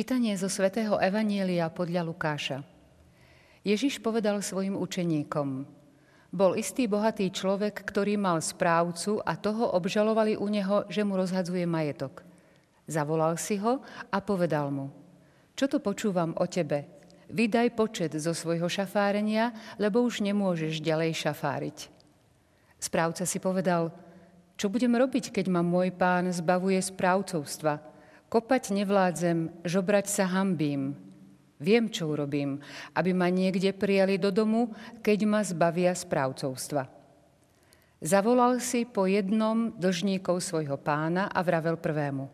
Čítanie zo svätého Evanielia podľa Lukáša. Ježiš povedal svojim učeníkom, bol istý bohatý človek, ktorý mal správcu a toho obžalovali u neho, že mu rozhadzuje majetok. Zavolal si ho a povedal mu, čo to počúvam o tebe? Vydaj počet zo svojho šafárenia, lebo už nemôžeš ďalej šafáriť. Správca si povedal, čo budem robiť, keď ma môj pán zbavuje správcovstva – Kopať nevládzem, žobrať sa hambím. Viem, čo urobím, aby ma niekde prijali do domu, keď ma zbavia správcovstva. Zavolal si po jednom dlžníkov svojho pána a vravel prvému.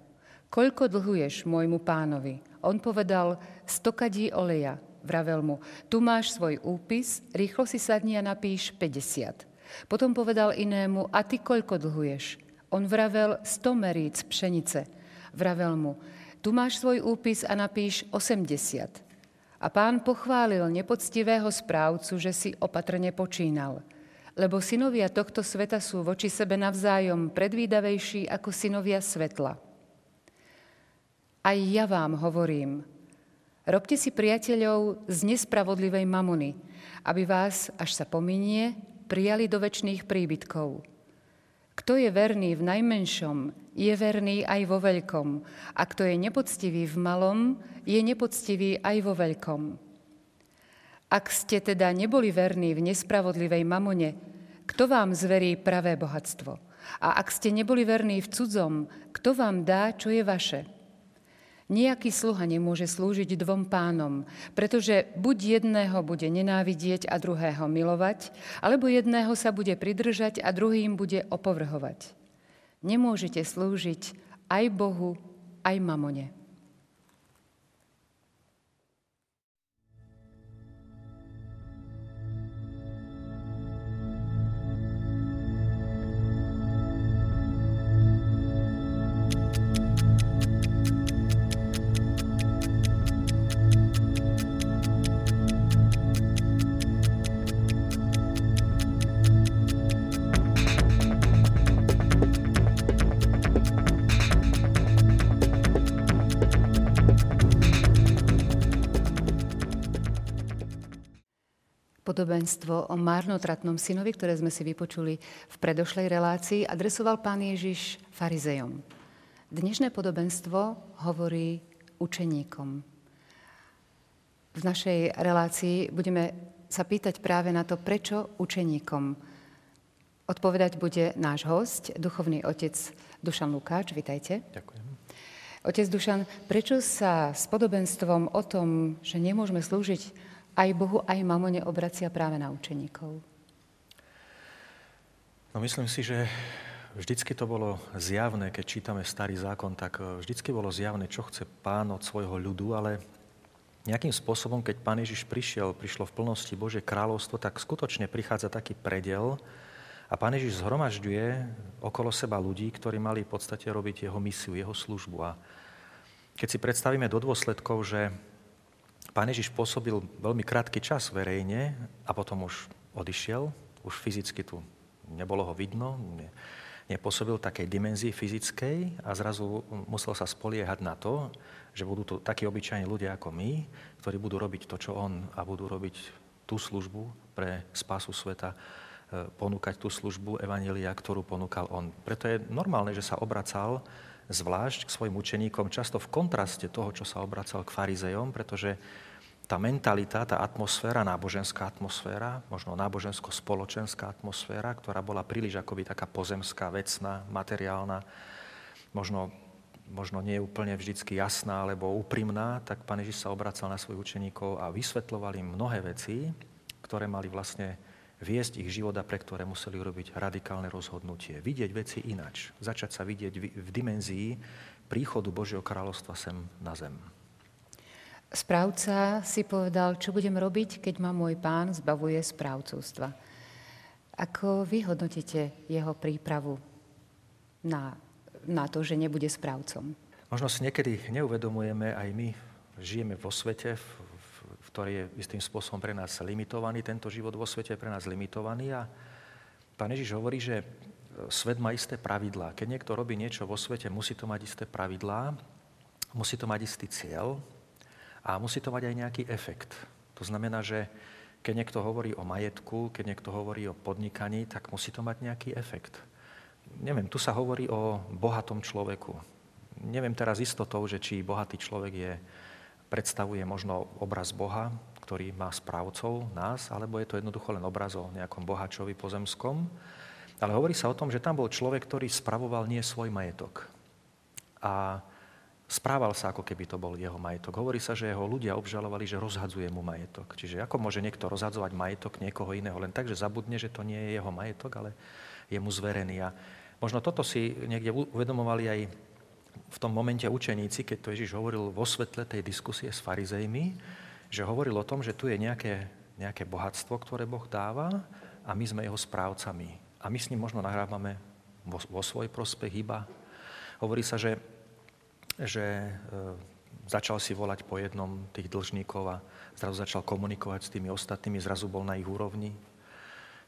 Koľko dlhuješ môjmu pánovi? On povedal, stokadí oleja. Vravel mu, tu máš svoj úpis, rýchlo si sadni a napíš 50. Potom povedal inému, a ty koľko dlhuješ? On vravel, 100 meríc pšenice. Vravel mu, tu máš svoj úpis a napíš 80. A pán pochválil nepoctivého správcu, že si opatrne počínal. Lebo synovia tohto sveta sú voči sebe navzájom predvídavejší ako synovia svetla. Aj ja vám hovorím, robte si priateľov z nespravodlivej mamony, aby vás, až sa pominie, prijali do väčšných príbytkov. Kto je verný v najmenšom, je verný aj vo veľkom. A kto je nepoctivý v malom, je nepoctivý aj vo veľkom. Ak ste teda neboli verní v nespravodlivej mamone, kto vám zverí pravé bohatstvo? A ak ste neboli verní v cudzom, kto vám dá, čo je vaše? Nijaký sluha nemôže slúžiť dvom pánom, pretože buď jedného bude nenávidieť a druhého milovať, alebo jedného sa bude pridržať a druhým bude opovrhovať. Nemôžete slúžiť aj Bohu, aj mamone. Podobenstvo o márnotratnom synovi, ktoré sme si vypočuli v predošlej relácii, adresoval pán Ježiš farizejom. Dnešné podobenstvo hovorí učeníkom. V našej relácii budeme sa pýtať práve na to, prečo učeníkom. Odpovedať bude náš host, duchovný otec Dušan Lukáč. Vitajte. Ďakujem. Otec Dušan, prečo sa s podobenstvom o tom, že nemôžeme slúžiť aj Bohu, aj mamone obracia práve na učeníkov? No myslím si, že vždycky to bolo zjavné, keď čítame starý zákon, tak e, vždycky bolo zjavné, čo chce pán od svojho ľudu, ale nejakým spôsobom, keď pán Ježiš prišiel, prišlo v plnosti Bože kráľovstvo, tak skutočne prichádza taký predel a pán Ježiš zhromažďuje okolo seba ľudí, ktorí mali v podstate robiť jeho misiu, jeho službu. A keď si predstavíme do dôsledkov, že Pán Ježiš pôsobil veľmi krátky čas verejne a potom už odišiel, už fyzicky tu nebolo ho vidno, ne, nepôsobil takej dimenzii fyzickej a zrazu musel sa spoliehať na to, že budú tu takí obyčajní ľudia ako my, ktorí budú robiť to, čo on a budú robiť tú službu pre spásu sveta, e, ponúkať tú službu Evanelia, ktorú ponúkal on. Preto je normálne, že sa obracal zvlášť k svojim učeníkom, často v kontraste toho, čo sa obracal k farizejom, pretože tá mentalita, tá atmosféra, náboženská atmosféra, možno nábožensko-spoločenská atmosféra, ktorá bola príliš akoby taká pozemská, vecná, materiálna, možno, možno nie úplne vždycky jasná alebo úprimná, tak pán Ježiš sa obracal na svojich učeníkov a vysvetloval im mnohé veci, ktoré mali vlastne viesť ich života, pre ktoré museli urobiť radikálne rozhodnutie. Vidieť veci inač. Začať sa vidieť v dimenzii príchodu Božieho kráľovstva sem na zem. Správca si povedal, čo budem robiť, keď ma môj pán zbavuje správcovstva. Ako vy hodnotíte jeho prípravu na, na to, že nebude správcom? Možno si niekedy neuvedomujeme, aj my žijeme vo svete, v ktorý je istým spôsobom pre nás limitovaný. Tento život vo svete je pre nás limitovaný a pán Ježiš hovorí, že svet má isté pravidlá. Keď niekto robí niečo vo svete, musí to mať isté pravidlá musí to mať istý cieľ a musí to mať aj nejaký efekt. To znamená, že keď niekto hovorí o majetku, keď niekto hovorí o podnikaní, tak musí to mať nejaký efekt. Neviem, tu sa hovorí o bohatom človeku. Neviem teraz istotou, že či bohatý človek je, predstavuje možno obraz Boha, ktorý má správcov nás, alebo je to jednoducho len obraz o nejakom bohačovi pozemskom. Ale hovorí sa o tom, že tam bol človek, ktorý spravoval nie svoj majetok. A správal sa, ako keby to bol jeho majetok. Hovorí sa, že jeho ľudia obžalovali, že rozhadzuje mu majetok. Čiže ako môže niekto rozhadzovať majetok niekoho iného len tak, že zabudne, že to nie je jeho majetok, ale je mu zverený. A možno toto si niekde uvedomovali aj v tom momente učeníci, keď to Ježiš hovoril vo svetle tej diskusie s farizejmi, že hovoril o tom, že tu je nejaké, nejaké bohatstvo, ktoré Boh dáva a my sme jeho správcami. A my s ním možno nahrávame vo, vo svoj prospech iba. Hovorí sa, že, že e, začal si volať po jednom tých dlžníkov a zrazu začal komunikovať s tými ostatnými, zrazu bol na ich úrovni.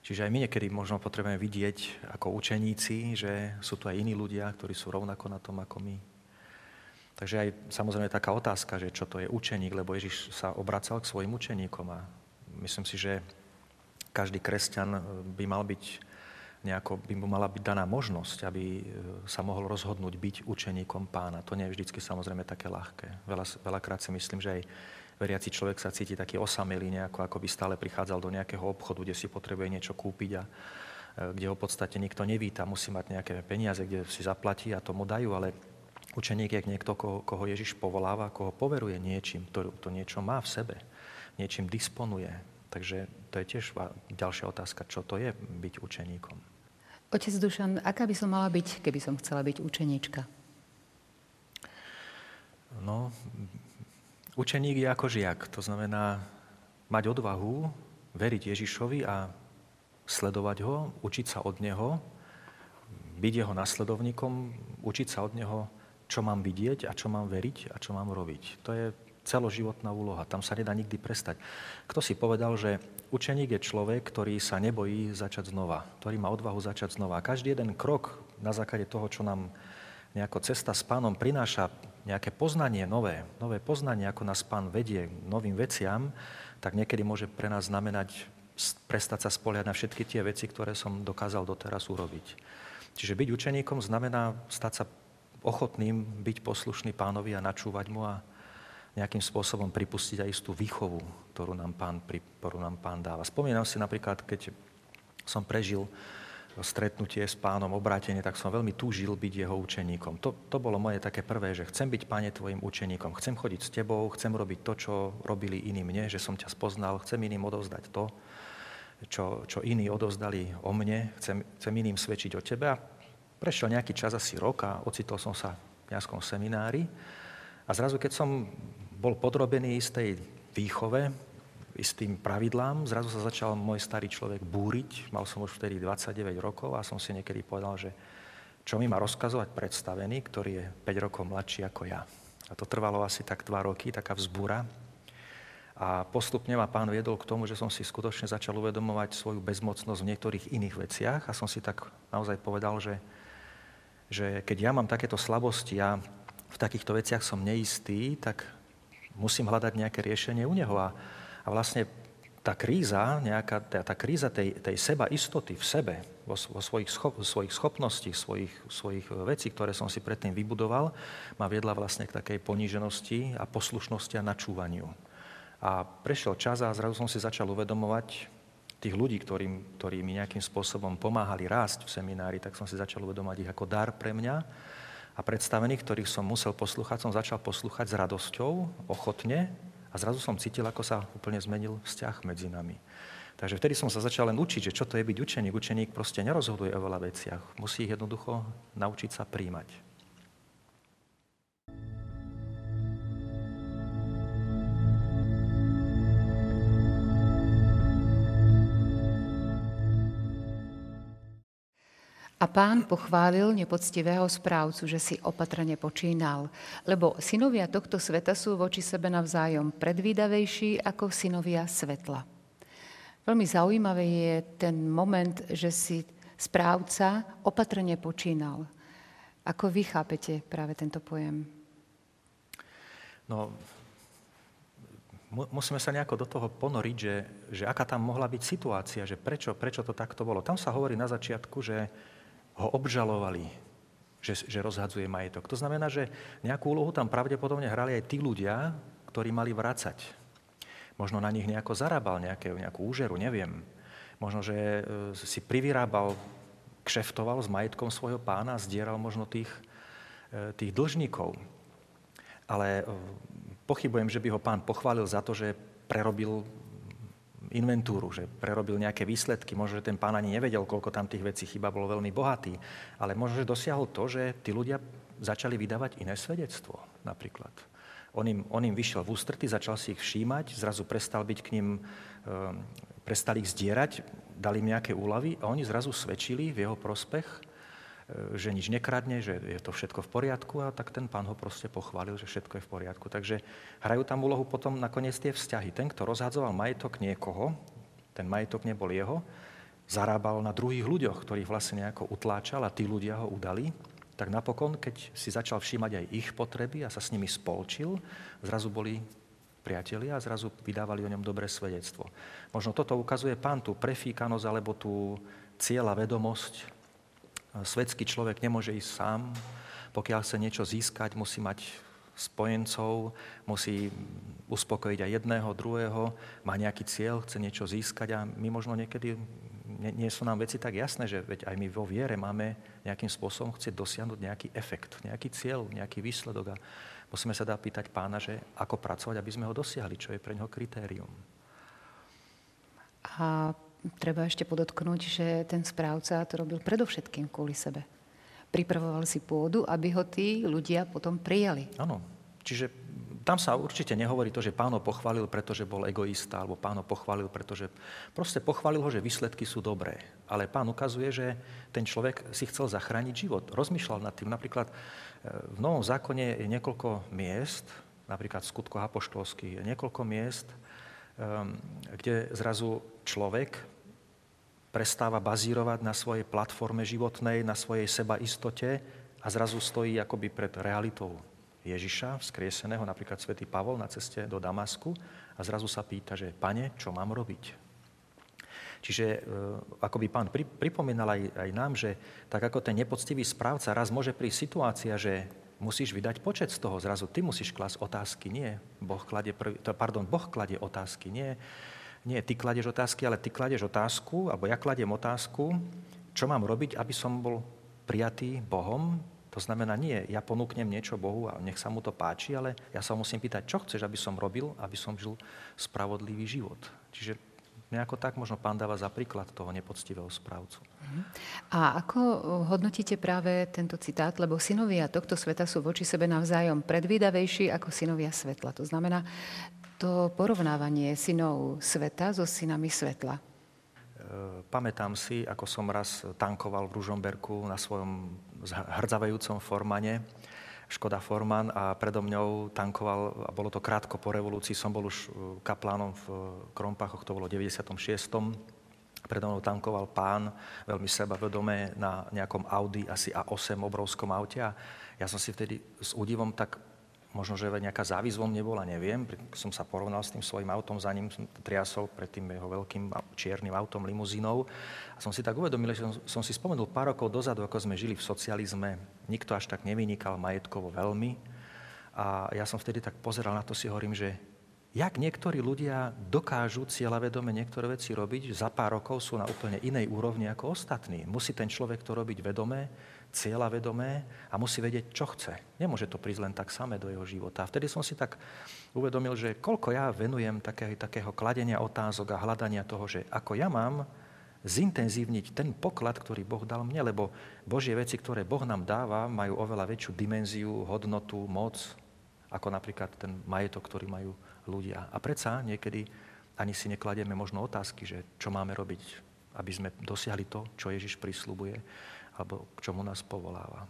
Čiže aj my niekedy možno potrebujeme vidieť ako učeníci, že sú tu aj iní ľudia, ktorí sú rovnako na tom ako my. Takže aj samozrejme taká otázka, že čo to je učeník, lebo Ježiš sa obracal k svojim učeníkom a myslím si, že každý kresťan by mal byť nejako, by mu mala byť daná možnosť, aby e, sa mohol rozhodnúť byť učeníkom pána. To nie je vždy samozrejme také ľahké. Veľa, veľakrát si myslím, že aj veriaci človek sa cíti taký osamelý nejako, ako by stále prichádzal do nejakého obchodu, kde si potrebuje niečo kúpiť a e, kde ho v podstate nikto nevíta, musí mať nejaké peniaze, kde si zaplatí a tomu dajú, ale Učeník je niekto, koho, koho Ježiš povoláva, koho poveruje niečím, to, to niečo má v sebe, niečím disponuje. Takže to je tiež ďalšia otázka, čo to je byť učeníkom. Otec Dušan, aká by som mala byť, keby som chcela byť učeníčka? No, učeník je ako žiak. To znamená mať odvahu, veriť Ježišovi a sledovať ho, učiť sa od neho, byť jeho nasledovníkom, učiť sa od neho čo mám vidieť a čo mám veriť a čo mám robiť. To je celoživotná úloha, tam sa nedá nikdy prestať. Kto si povedal, že učeník je človek, ktorý sa nebojí začať znova, ktorý má odvahu začať znova. Každý jeden krok na základe toho, čo nám nejako cesta s pánom prináša nejaké poznanie nové, nové poznanie, ako nás pán vedie novým veciam, tak niekedy môže pre nás znamenať prestať sa spoliať na všetky tie veci, ktoré som dokázal doteraz urobiť. Čiže byť učeníkom znamená stať sa ochotným byť poslušný pánovi a načúvať mu a nejakým spôsobom pripustiť aj istú výchovu, ktorú nám pán, ktorú nám pán dáva. Spomínam si napríklad, keď som prežil stretnutie s pánom, obrátenie, tak som veľmi túžil byť jeho učeníkom. To, to bolo moje také prvé, že chcem byť, páne, tvojim učeníkom. Chcem chodiť s tebou, chcem robiť to, čo robili iní mne, že som ťa spoznal, chcem iným odovzdať to, čo, čo iní odovzdali o mne, chcem, chcem iným svedčiť o tebe. A Prešiel nejaký čas, asi rok a ocitol som sa v nejakom seminári. A zrazu, keď som bol podrobený istej výchove, istým pravidlám, zrazu sa začal môj starý človek búriť. Mal som už vtedy 29 rokov a som si niekedy povedal, že čo mi má rozkazovať predstavený, ktorý je 5 rokov mladší ako ja. A to trvalo asi tak 2 roky, taká vzbúra. A postupne ma pán viedol k tomu, že som si skutočne začal uvedomovať svoju bezmocnosť v niektorých iných veciach a som si tak naozaj povedal, že že keď ja mám takéto slabosti a v takýchto veciach som neistý, tak musím hľadať nejaké riešenie u neho. A, a vlastne tá kríza, nejaká, tá, tá kríza tej, tej seba istoty v sebe, vo, vo svojich, schop, svojich schopností, svojich, svojich vecí, ktoré som si predtým vybudoval, ma viedla vlastne k takej poníženosti a poslušnosti a načúvaniu. A prešiel čas a zrazu som si začal uvedomovať, tých ľudí, ktorým, ktorí mi nejakým spôsobom pomáhali rásť v seminári, tak som si začal uvedomať ich ako dar pre mňa. A predstavených, ktorých som musel poslúchať, som začal poslúchať s radosťou, ochotne a zrazu som cítil, ako sa úplne zmenil vzťah medzi nami. Takže vtedy som sa začal len učiť, že čo to je byť učeník. Učeník proste nerozhoduje o veľa veciach. Musí ich jednoducho naučiť sa príjmať. A pán pochválil nepoctivého správcu, že si opatrne počínal, lebo synovia tohto sveta sú voči sebe navzájom predvídavejší ako synovia svetla. Veľmi zaujímavý je ten moment, že si správca opatrne počínal. Ako vy chápete práve tento pojem? No, musíme sa nejako do toho ponoriť, že, že aká tam mohla byť situácia, že prečo, prečo to takto bolo. Tam sa hovorí na začiatku, že ho obžalovali, že, že rozhadzuje majetok. To znamená, že nejakú úlohu tam pravdepodobne hrali aj tí ľudia, ktorí mali vracať. Možno na nich nejako zarábal nejaké, nejakú úžeru, neviem. Možno, že e, si privyrábal, kšeftoval s majetkom svojho pána zdieral možno tých, e, tých dlžníkov. Ale e, pochybujem, že by ho pán pochválil za to, že prerobil inventúru, že prerobil nejaké výsledky. Možno, že ten pán ani nevedel, koľko tam tých vecí chyba, bol veľmi bohatý. Ale možno, že dosiahol to, že tí ľudia začali vydávať iné svedectvo napríklad. On im, on im vyšiel v ústrety, začal si ich všímať, zrazu prestal byť k ním, e, prestal ich zdierať, dali im nejaké úlavy a oni zrazu svedčili v jeho prospech že nič nekradne, že je to všetko v poriadku a tak ten pán ho proste pochválil, že všetko je v poriadku. Takže hrajú tam úlohu potom nakoniec tie vzťahy. Ten, kto rozhadzoval majetok niekoho, ten majetok nebol jeho, zarábal na druhých ľuďoch, ktorých vlastne nejako utláčal a tí ľudia ho udali, tak napokon, keď si začal všímať aj ich potreby a sa s nimi spolčil, zrazu boli priatelia a zrazu vydávali o ňom dobré svedectvo. Možno toto ukazuje pán tú prefíkanosť alebo tú cieľa vedomosť Svetský človek nemôže ísť sám. Pokiaľ chce niečo získať, musí mať spojencov, musí uspokojiť aj jedného, druhého, má nejaký cieľ, chce niečo získať a my možno niekedy, nie, nie sú nám veci tak jasné, že veď aj my vo viere máme nejakým spôsobom chcieť dosiahnuť nejaký efekt, nejaký cieľ, nejaký výsledok a musíme sa dá pýtať pána, že ako pracovať, aby sme ho dosiahli, čo je pre neho kritérium. A treba ešte podotknúť, že ten správca to robil predovšetkým kvôli sebe. Pripravoval si pôdu, aby ho tí ľudia potom prijali. Áno. Čiže tam sa určite nehovorí to, že pán ho pochválil, pretože bol egoista, alebo pán ho pochválil, pretože proste pochválil ho, že výsledky sú dobré. Ale pán ukazuje, že ten človek si chcel zachrániť život. Rozmýšľal nad tým. Napríklad e, v Novom zákone je niekoľko miest, napríklad v skutkoch apoštolských, je niekoľko miest, kde zrazu človek prestáva bazírovať na svojej platforme životnej, na svojej seba istote a zrazu stojí akoby pred realitou Ježiša, vzkrieseného, napríklad svätý Pavol na ceste do Damasku a zrazu sa pýta, že pane, čo mám robiť? Čiže e, ako by pán pripomínal aj, aj nám, že tak ako ten nepoctivý správca raz môže prísť situácia, že musíš vydať počet z toho. Zrazu ty musíš klasť otázky, nie. Boh kladie, prvý, pardon, boh kladie otázky, nie. Nie, ty kladeš otázky, ale ty kladeš otázku, alebo ja kladiem otázku, čo mám robiť, aby som bol prijatý Bohom. To znamená, nie, ja ponúknem niečo Bohu a nech sa mu to páči, ale ja sa musím pýtať, čo chceš, aby som robil, aby som žil spravodlivý život. Čiže Nejako tak možno pán dáva za príklad toho nepoctivého správcu. Mhm. A ako hodnotíte práve tento citát? Lebo synovia tohto sveta sú voči sebe navzájom predvídavejší ako synovia svetla. To znamená to porovnávanie synov sveta so synami svetla. E, pamätám si, ako som raz tankoval v Ružomberku na svojom hrdzavajúcom formane Škoda Forman a predo mňou tankoval, a bolo to krátko po revolúcii, som bol už e, kaplánom v Krompachoch, to bolo v 96. Predo mnou tankoval pán, veľmi sebavedomé, na nejakom Audi, asi A8 obrovskom aute a ja som si vtedy s údivom tak možno, že nejaká závisť vo mne bola, neviem. Som sa porovnal s tým svojim autom, za ním som triasol pred tým jeho veľkým čiernym autom, limuzínou. A som si tak uvedomil, že som, som si spomenul pár rokov dozadu, ako sme žili v socializme. Nikto až tak nevynikal majetkovo veľmi. A ja som vtedy tak pozeral na to, si hovorím, že jak niektorí ľudia dokážu cieľavedome niektoré veci robiť, za pár rokov sú na úplne inej úrovni ako ostatní. Musí ten človek to robiť vedomé, cieľa vedomé a musí vedieť, čo chce. Nemôže to prísť len tak samé do jeho života. A vtedy som si tak uvedomil, že koľko ja venujem také, takého kladenia otázok a hľadania toho, že ako ja mám zintenzívniť ten poklad, ktorý Boh dal mne, lebo Božie veci, ktoré Boh nám dáva, majú oveľa väčšiu dimenziu, hodnotu, moc, ako napríklad ten majetok, ktorý majú ľudia. A predsa niekedy ani si nekladieme možno otázky, že čo máme robiť, aby sme dosiahli to, čo Ježiš prislúbuje alebo k čomu nás povoláva.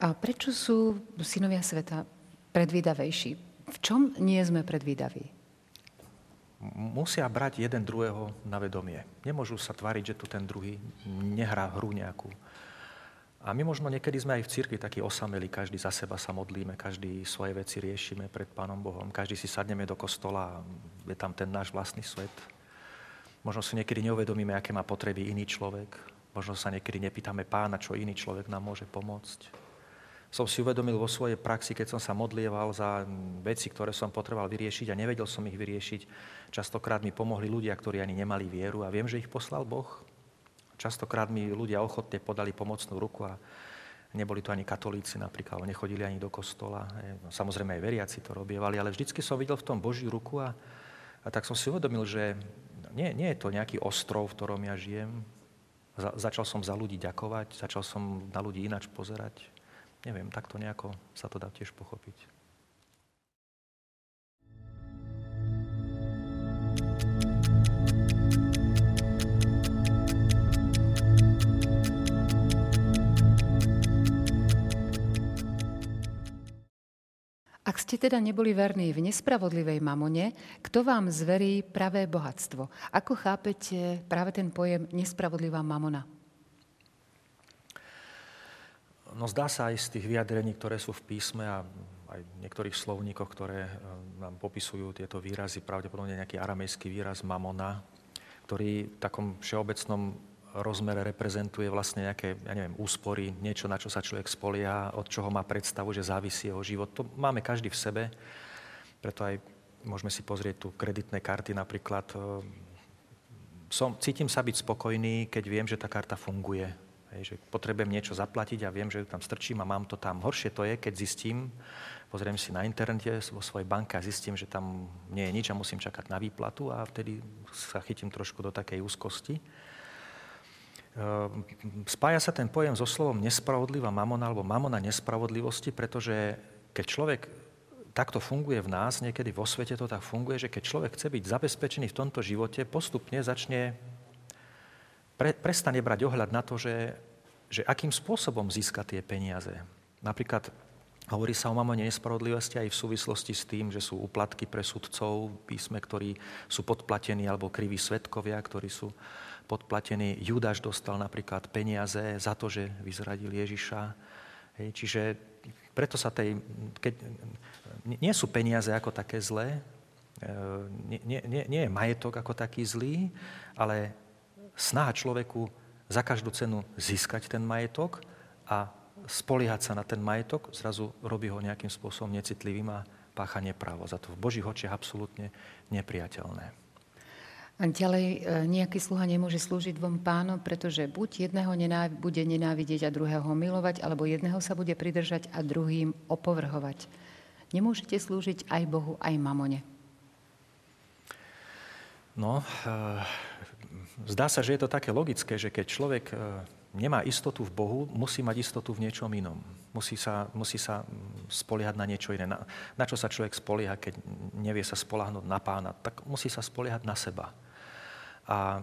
A prečo sú synovia sveta predvídavejší? V čom nie sme predvídaví? Musia brať jeden druhého na vedomie. Nemôžu sa tváriť, že tu ten druhý nehrá hru nejakú. A my možno niekedy sme aj v cirkvi takí osameli, každý za seba sa modlíme, každý svoje veci riešime pred Pánom Bohom, každý si sadneme do kostola a je tam ten náš vlastný svet. Možno si niekedy neuvedomíme, aké má potreby iný človek. Možno sa niekedy nepýtame pána, čo iný človek nám môže pomôcť. Som si uvedomil vo svojej praxi, keď som sa modlieval za veci, ktoré som potreboval vyriešiť a nevedel som ich vyriešiť. Častokrát mi pomohli ľudia, ktorí ani nemali vieru a viem, že ich poslal Boh. Častokrát mi ľudia ochotne podali pomocnú ruku a neboli to ani katolíci napríklad, ale nechodili ani do kostola. No, samozrejme aj veriaci to robievali, ale vždycky som videl v tom Božiu ruku a, a tak som si uvedomil, že nie, nie je to nejaký ostrov, v ktorom ja žijem. Za, začal som za ľudí ďakovať, začal som na ľudí ináč pozerať. Neviem, takto nejako sa to dá tiež pochopiť. Ak ste teda neboli verní v nespravodlivej mamone, kto vám zverí pravé bohatstvo? Ako chápete práve ten pojem nespravodlivá mamona? No zdá sa aj z tých vyjadrení, ktoré sú v písme a aj v niektorých slovníkoch, ktoré e, nám popisujú tieto výrazy, pravdepodobne nejaký aramejský výraz mamona, ktorý v takom všeobecnom rozmere reprezentuje vlastne nejaké, ja neviem, úspory, niečo, na čo sa človek spolieha, od čoho má predstavu, že závisí jeho život. To máme každý v sebe, preto aj môžeme si pozrieť tu kreditné karty napríklad. Som, cítim sa byť spokojný, keď viem, že tá karta funguje. Hej, že potrebujem niečo zaplatiť a viem, že ju tam strčím a mám to tam. Horšie to je, keď zistím, pozriem si na internete vo svojej banke a zistím, že tam nie je nič a musím čakať na výplatu a vtedy sa chytím trošku do takej úzkosti. Ehm, spája sa ten pojem so slovom nespravodlivá mamona alebo mamona nespravodlivosti, pretože keď človek takto funguje v nás, niekedy vo svete to tak funguje, že keď človek chce byť zabezpečený v tomto živote, postupne začne, pre, prestane brať ohľad na to, že, že akým spôsobom získa tie peniaze. Napríklad hovorí sa o mamone nespravodlivosti aj v súvislosti s tým, že sú uplatky pre sudcov písme, ktorí sú podplatení, alebo kriví svetkovia, ktorí sú podplatený. Judáš dostal napríklad peniaze za to, že vyzradil Ježiša. Hej, čiže preto sa tej... Keď, nie sú peniaze ako také zlé, e, nie, nie, nie je majetok ako taký zlý, ale snaha človeku za každú cenu získať ten majetok a spoliehať sa na ten majetok, zrazu robí ho nejakým spôsobom necitlivým a pácha nepravo. Za to v Božích očiach absolútne nepriateľné. A ďalej e, nejaký sluha nemôže slúžiť dvom pánom, pretože buď jedného nenáv- bude nenávidieť a druhého milovať, alebo jedného sa bude pridržať a druhým opovrhovať. Nemôžete slúžiť aj Bohu, aj mamone. No, e, zdá sa, že je to také logické, že keď človek e, nemá istotu v Bohu, musí mať istotu v niečom inom. Musí sa, musí sa spoliehať na niečo iné. Na, na čo sa človek spolieha, keď nevie sa spolahnúť na pána? Tak musí sa spoliehať na seba. A e,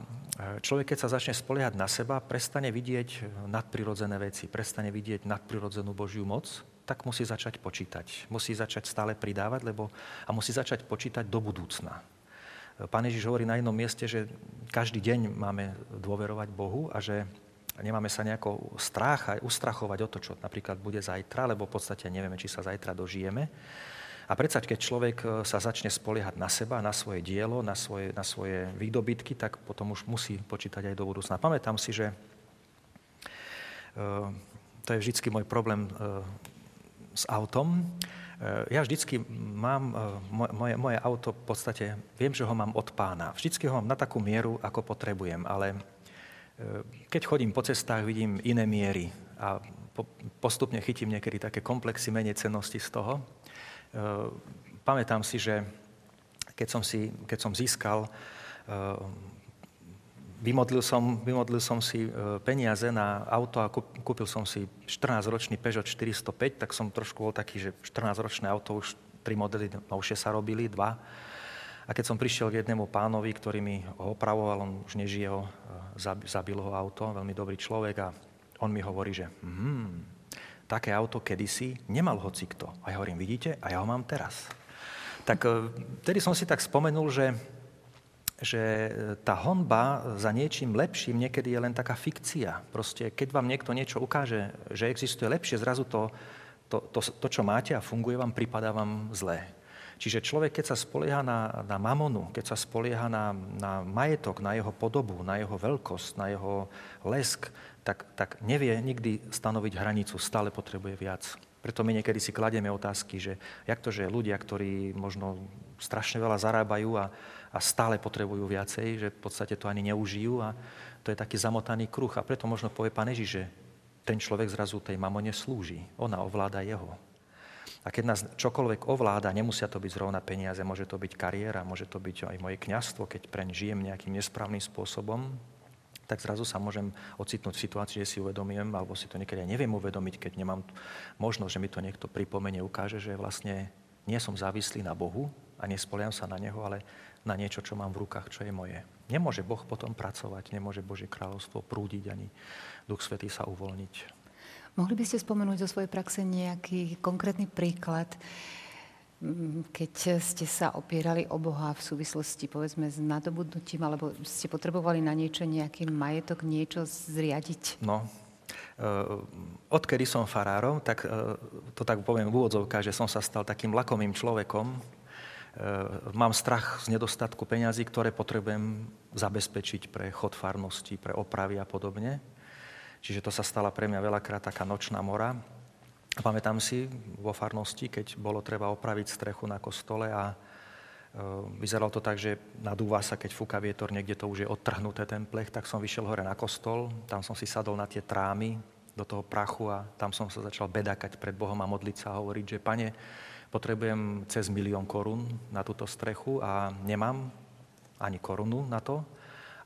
človek, keď sa začne spoliehať na seba, prestane vidieť nadprirodzené veci, prestane vidieť nadprirodzenú Božiu moc, tak musí začať počítať. Musí začať stále pridávať, lebo, a musí začať počítať do budúcna. Pán Ježiš hovorí na jednom mieste, že každý deň máme dôverovať Bohu a že nemáme sa nejako stráchať, ustrachovať o to, čo napríklad bude zajtra, lebo v podstate nevieme, či sa zajtra dožijeme. A predsa, keď človek e, sa začne spoliehať na seba, na svoje dielo, na svoje, na svoje výdobytky, tak potom už musí počítať aj do budúcna. Pamätám si, že uh, to je vždycky môj problém uh, s autom. Ja vždycky mám moje, moje auto v podstate, viem, že ho mám od pána. Vždycky ho mám na takú mieru, ako potrebujem, ale keď chodím po cestách, vidím iné miery a postupne chytím niekedy také komplexy menej cennosti z toho. Eh, pamätám si, že keď som, si, keď som získal, eh, vymodlil som, vymodlil som si eh, peniaze na auto a kúpil som si 14-ročný Peugeot 405, tak som trošku bol taký, že 14-ročné auto, už tri modely novšie sa robili, dva. A keď som prišiel k jednému pánovi, ktorý mi ho opravoval, on už nežije ho, zabil ho auto, veľmi dobrý človek a on mi hovorí, že hmm, také auto kedysi nemal hocikto. A ja hovorím, vidíte, a ja ho mám teraz. Tak e, vtedy som si tak spomenul, že že tá honba za niečím lepším niekedy je len taká fikcia. Proste, keď vám niekto niečo ukáže, že existuje lepšie, zrazu to, to, to, to čo máte a funguje vám, pripadá vám zlé. Čiže človek, keď sa spolieha na, na mamonu, keď sa spolieha na, na majetok, na jeho podobu, na jeho veľkosť, na jeho lesk, tak, tak nevie nikdy stanoviť hranicu, stále potrebuje viac. Preto my niekedy si kladieme otázky, že jak to, že ľudia, ktorí možno strašne veľa zarábajú a, a stále potrebujú viacej, že v podstate to ani neužijú a to je taký zamotaný kruh. A preto možno povie Pán Ježiš, že ten človek zrazu tej mamone slúži. Ona ovláda jeho. A keď nás čokoľvek ovláda, nemusia to byť zrovna peniaze, môže to byť kariéra, môže to byť aj moje kňastvo, keď preň žijem nejakým nesprávnym spôsobom, tak zrazu sa môžem ocitnúť v situácii, že si uvedomím, alebo si to niekedy aj neviem uvedomiť, keď nemám možnosť, že mi to niekto pripomenie, ukáže, že vlastne nie som závislý na Bohu a nespoliam sa na Neho, ale na niečo, čo mám v rukách, čo je moje. Nemôže Boh potom pracovať, nemôže Božie kráľovstvo prúdiť, ani Duch Svetý sa uvoľniť. Mohli by ste spomenúť zo svojej praxe nejaký konkrétny príklad, keď ste sa opierali o Boha v súvislosti povedzme s nadobudnutím, alebo ste potrebovali na niečo nejaký majetok, niečo zriadiť? No, eh, odkedy som farárom, tak eh, to tak poviem v úvodzovkách, že som sa stal takým lakomým človekom. Eh, mám strach z nedostatku peňazí, ktoré potrebujem zabezpečiť pre chod farnosti, pre opravy a podobne. Čiže to sa stala pre mňa veľakrát taká nočná mora. A pamätám si vo farnosti, keď bolo treba opraviť strechu na kostole a e, vyzeralo to tak, že nadúva sa, keď fúka vietor, niekde to už je odtrhnuté ten plech, tak som vyšiel hore na kostol, tam som si sadol na tie trámy do toho prachu a tam som sa začal bedakať pred Bohom a modliť sa a hovoriť, že pane, potrebujem cez milión korún na túto strechu a nemám ani korunu na to.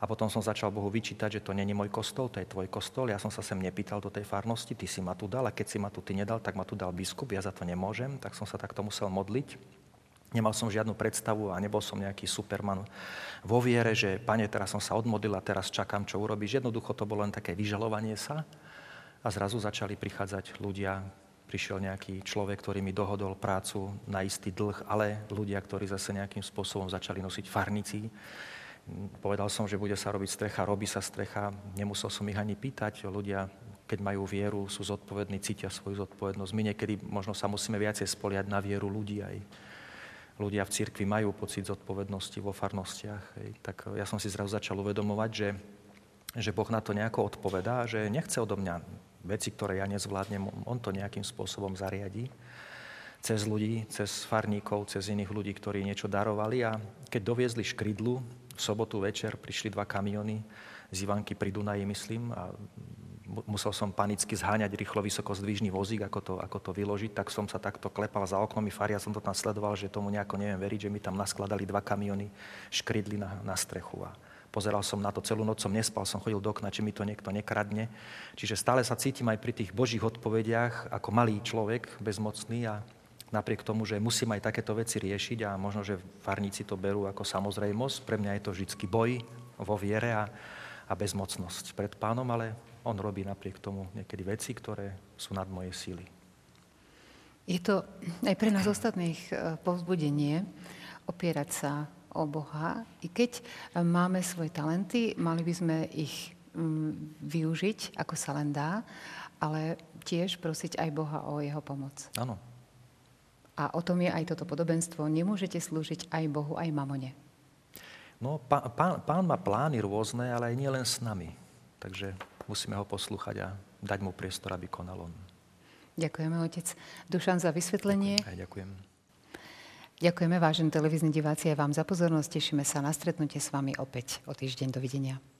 A potom som začal Bohu vyčítať, že to není môj kostol, to je tvoj kostol. Ja som sa sem nepýtal do tej farnosti, ty si ma tu dal a keď si ma tu ty nedal, tak ma tu dal biskup, ja za to nemôžem. Tak som sa takto musel modliť. Nemal som žiadnu predstavu a nebol som nejaký superman vo viere, že pane, teraz som sa odmodlil a teraz čakám, čo urobíš. Jednoducho to bolo len také vyžalovanie sa a zrazu začali prichádzať ľudia, prišiel nejaký človek, ktorý mi dohodol prácu na istý dlh, ale ľudia, ktorí zase nejakým spôsobom začali nosiť farnici, Povedal som, že bude sa robiť strecha, robí sa strecha. Nemusel som ich ani pýtať. Ľudia, keď majú vieru, sú zodpovední, cítia svoju zodpovednosť. My niekedy možno sa musíme viacej spoliať na vieru ľudí aj ľudia v cirkvi majú pocit zodpovednosti vo farnostiach. Tak ja som si zrazu začal uvedomovať, že, že Boh na to nejako odpovedá, že nechce odo mňa veci, ktoré ja nezvládnem, on to nejakým spôsobom zariadí cez ľudí, cez farníkov, cez iných ľudí, ktorí niečo darovali a keď doviezli škrydlu, v sobotu večer prišli dva kamiony z Ivanky pri Dunaji, myslím, a musel som panicky zháňať rýchlo vysoko zdvižný vozík, ako to, ako to vyložiť, tak som sa takto klepal za oknom faria som to tam sledoval, že tomu nejako neviem veriť, že mi tam naskladali dva kamiony škrydli na, na strechu. A pozeral som na to celú noc, som nespal, som chodil do okna, či mi to niekto nekradne. Čiže stále sa cítim aj pri tých božích odpovediach ako malý človek, bezmocný a napriek tomu, že musím aj takéto veci riešiť a možno, že farníci to berú ako samozrejmosť. Pre mňa je to vždycky boj vo viere a, a bezmocnosť pred pánom, ale on robí napriek tomu niekedy veci, ktoré sú nad moje síly. Je to aj pre nás ostatných e, povzbudenie opierať sa o Boha. I keď máme svoje talenty, mali by sme ich využiť, ako sa len dá, ale tiež prosiť aj Boha o jeho pomoc. Áno, a o tom je aj toto podobenstvo. Nemôžete slúžiť aj Bohu, aj mamone. No, pán, pán, pán má plány rôzne, ale aj nie len s nami. Takže musíme ho poslúchať a dať mu priestor, aby konal on. Ďakujeme, otec Dušan, za vysvetlenie. Ďakujem. Aj ďakujem. Ďakujeme, vážení televízni diváci, aj vám za pozornosť. Tešíme sa na stretnutie s vami opäť o týždeň. Dovidenia.